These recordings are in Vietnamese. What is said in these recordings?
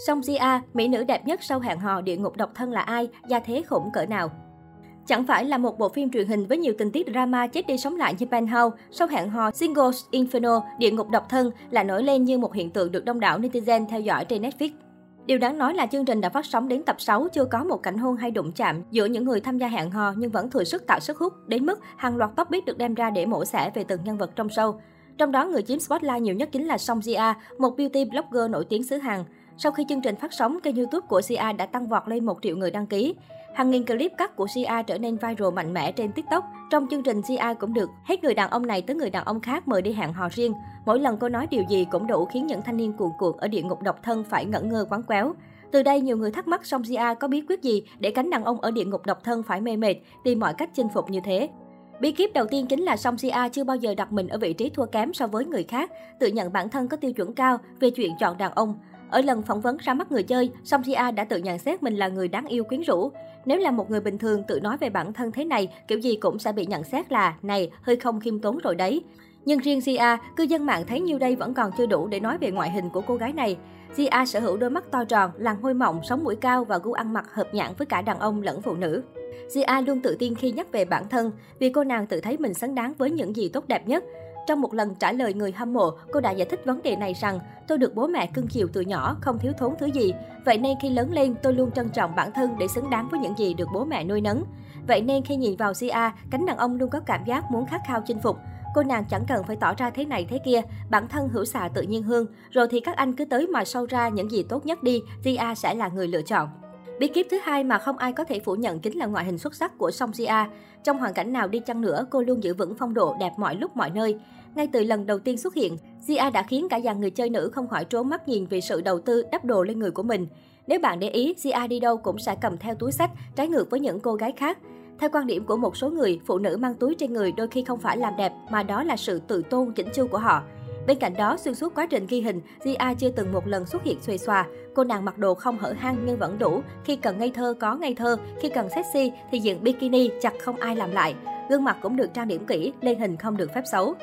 Song Jia, mỹ nữ đẹp nhất sau hẹn hò địa ngục độc thân là ai, gia thế khủng cỡ nào? Chẳng phải là một bộ phim truyền hình với nhiều tình tiết drama chết đi sống lại như Penthouse, sau hẹn hò Singles Inferno, địa ngục độc thân là nổi lên như một hiện tượng được đông đảo netizen theo dõi trên Netflix. Điều đáng nói là chương trình đã phát sóng đến tập 6 chưa có một cảnh hôn hay đụng chạm giữa những người tham gia hẹn hò nhưng vẫn thừa sức tạo sức hút đến mức hàng loạt topic được đem ra để mổ xẻ về từng nhân vật trong show. Trong đó người chiếm spotlight nhiều nhất chính là Song Jia, một beauty blogger nổi tiếng xứ Hàn. Sau khi chương trình phát sóng, kênh YouTube của Sia đã tăng vọt lên 1 triệu người đăng ký. Hàng nghìn clip cắt của Sia trở nên viral mạnh mẽ trên TikTok. Trong chương trình, Sia cũng được hết người đàn ông này tới người đàn ông khác mời đi hẹn hò riêng. Mỗi lần cô nói điều gì cũng đủ khiến những thanh niên cuồng cuộn ở địa ngục độc thân phải ngẩn ngơ quán quéo. Từ đây, nhiều người thắc mắc Song Sia có bí quyết gì để cánh đàn ông ở địa ngục độc thân phải mê mệt, tìm mọi cách chinh phục như thế. Bí kíp đầu tiên chính là Song Sia chưa bao giờ đặt mình ở vị trí thua kém so với người khác, tự nhận bản thân có tiêu chuẩn cao về chuyện chọn đàn ông. Ở lần phỏng vấn ra mắt người chơi, Song Thia đã tự nhận xét mình là người đáng yêu quyến rũ. Nếu là một người bình thường tự nói về bản thân thế này, kiểu gì cũng sẽ bị nhận xét là này, hơi không khiêm tốn rồi đấy. Nhưng riêng Zia, cư dân mạng thấy nhiêu đây vẫn còn chưa đủ để nói về ngoại hình của cô gái này. Zia sở hữu đôi mắt to tròn, làn môi mỏng, sống mũi cao và gu ăn mặc hợp nhãn với cả đàn ông lẫn phụ nữ. Zia luôn tự tin khi nhắc về bản thân, vì cô nàng tự thấy mình xứng đáng với những gì tốt đẹp nhất. Trong một lần trả lời người hâm mộ, cô đã giải thích vấn đề này rằng tôi được bố mẹ cưng chiều từ nhỏ, không thiếu thốn thứ gì. Vậy nên khi lớn lên, tôi luôn trân trọng bản thân để xứng đáng với những gì được bố mẹ nuôi nấng. Vậy nên khi nhìn vào Sia, cánh đàn ông luôn có cảm giác muốn khát khao chinh phục. Cô nàng chẳng cần phải tỏ ra thế này thế kia, bản thân hữu xạ tự nhiên hơn. Rồi thì các anh cứ tới mà sâu ra những gì tốt nhất đi, Sia sẽ là người lựa chọn. Bí kíp thứ hai mà không ai có thể phủ nhận chính là ngoại hình xuất sắc của Song Jia. Trong hoàn cảnh nào đi chăng nữa, cô luôn giữ vững phong độ đẹp mọi lúc mọi nơi. Ngay từ lần đầu tiên xuất hiện, Jia đã khiến cả dàn người chơi nữ không khỏi trốn mắt nhìn vì sự đầu tư đắp đồ lên người của mình. Nếu bạn để ý, Jia đi đâu cũng sẽ cầm theo túi sách, trái ngược với những cô gái khác. Theo quan điểm của một số người, phụ nữ mang túi trên người đôi khi không phải làm đẹp, mà đó là sự tự tôn chỉnh chu của họ. Bên cạnh đó, xuyên suốt quá trình ghi hình, Jia chưa từng một lần xuất hiện xuề xòa. Cô nàng mặc đồ không hở hang nhưng vẫn đủ. Khi cần ngây thơ có ngây thơ, khi cần sexy thì diện bikini chặt không ai làm lại. Gương mặt cũng được trang điểm kỹ, lên hình không được phép xấu.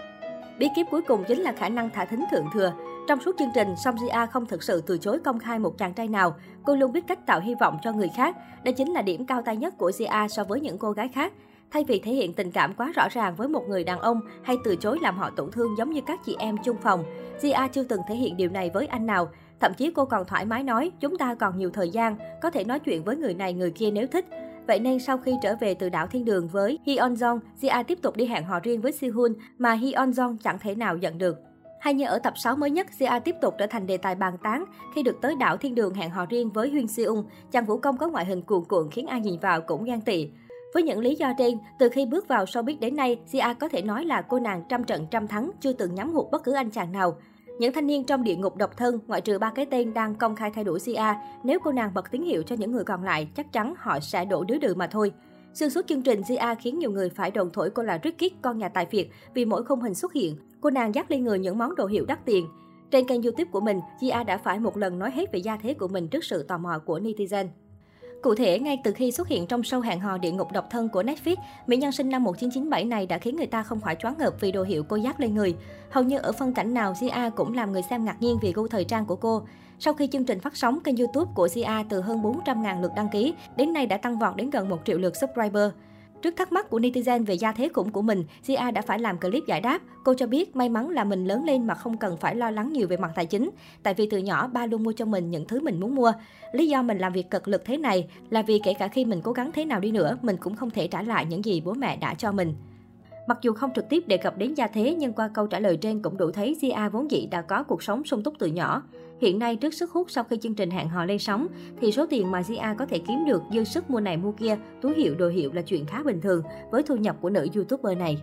Bí kíp cuối cùng chính là khả năng thả thính thượng thừa. Trong suốt chương trình, Song Jia không thực sự từ chối công khai một chàng trai nào. Cô luôn biết cách tạo hy vọng cho người khác. Đây chính là điểm cao tay nhất của Jia so với những cô gái khác. Thay vì thể hiện tình cảm quá rõ ràng với một người đàn ông hay từ chối làm họ tổn thương giống như các chị em chung phòng, Jia chưa từng thể hiện điều này với anh nào. Thậm chí cô còn thoải mái nói, chúng ta còn nhiều thời gian, có thể nói chuyện với người này người kia nếu thích. Vậy nên sau khi trở về từ đảo Thiên Đường với Hyun Jong, Jia tiếp tục đi hẹn hò riêng với Sihun mà Hyun Jong chẳng thể nào giận được. Hay như ở tập 6 mới nhất, Sia tiếp tục trở thành đề tài bàn tán khi được tới đảo Thiên Đường hẹn hò riêng với Huyên Siung. Chàng vũ công có ngoại hình cuồn cuộn khiến ai nhìn vào cũng ghen tị. Với những lý do trên, từ khi bước vào showbiz đến nay, Sia có thể nói là cô nàng trăm trận trăm thắng, chưa từng nhắm hụt bất cứ anh chàng nào. Những thanh niên trong địa ngục độc thân, ngoại trừ ba cái tên đang công khai thay đổi Sia, nếu cô nàng bật tín hiệu cho những người còn lại, chắc chắn họ sẽ đổ đứa đừ mà thôi. Xuyên suốt chương trình, Zia khiến nhiều người phải đồn thổi cô là Ricky, con nhà tài phiệt, vì mỗi khung hình xuất hiện, cô nàng dắt lên người những món đồ hiệu đắt tiền. Trên kênh YouTube của mình, Zia đã phải một lần nói hết về gia thế của mình trước sự tò mò của netizen. Cụ thể, ngay từ khi xuất hiện trong show hẹn hò địa ngục độc thân của Netflix, mỹ nhân sinh năm 1997 này đã khiến người ta không khỏi choáng ngợp vì đồ hiệu cô giác lên người. Hầu như ở phân cảnh nào, Zia cũng làm người xem ngạc nhiên vì gu thời trang của cô. Sau khi chương trình phát sóng, kênh YouTube của Zia từ hơn 400.000 lượt đăng ký, đến nay đã tăng vọt đến gần 1 triệu lượt subscriber. Trước thắc mắc của netizen về gia thế khủng của mình, Zia đã phải làm clip giải đáp. Cô cho biết may mắn là mình lớn lên mà không cần phải lo lắng nhiều về mặt tài chính. Tại vì từ nhỏ ba luôn mua cho mình những thứ mình muốn mua. Lý do mình làm việc cực lực thế này là vì kể cả khi mình cố gắng thế nào đi nữa, mình cũng không thể trả lại những gì bố mẹ đã cho mình. Mặc dù không trực tiếp đề cập đến gia thế, nhưng qua câu trả lời trên cũng đủ thấy Zia vốn dĩ đã có cuộc sống sung túc từ nhỏ. Hiện nay, trước sức hút sau khi chương trình hẹn hò lên sóng, thì số tiền mà Zia có thể kiếm được dư sức mua này mua kia, túi hiệu đồ hiệu là chuyện khá bình thường với thu nhập của nữ YouTuber này.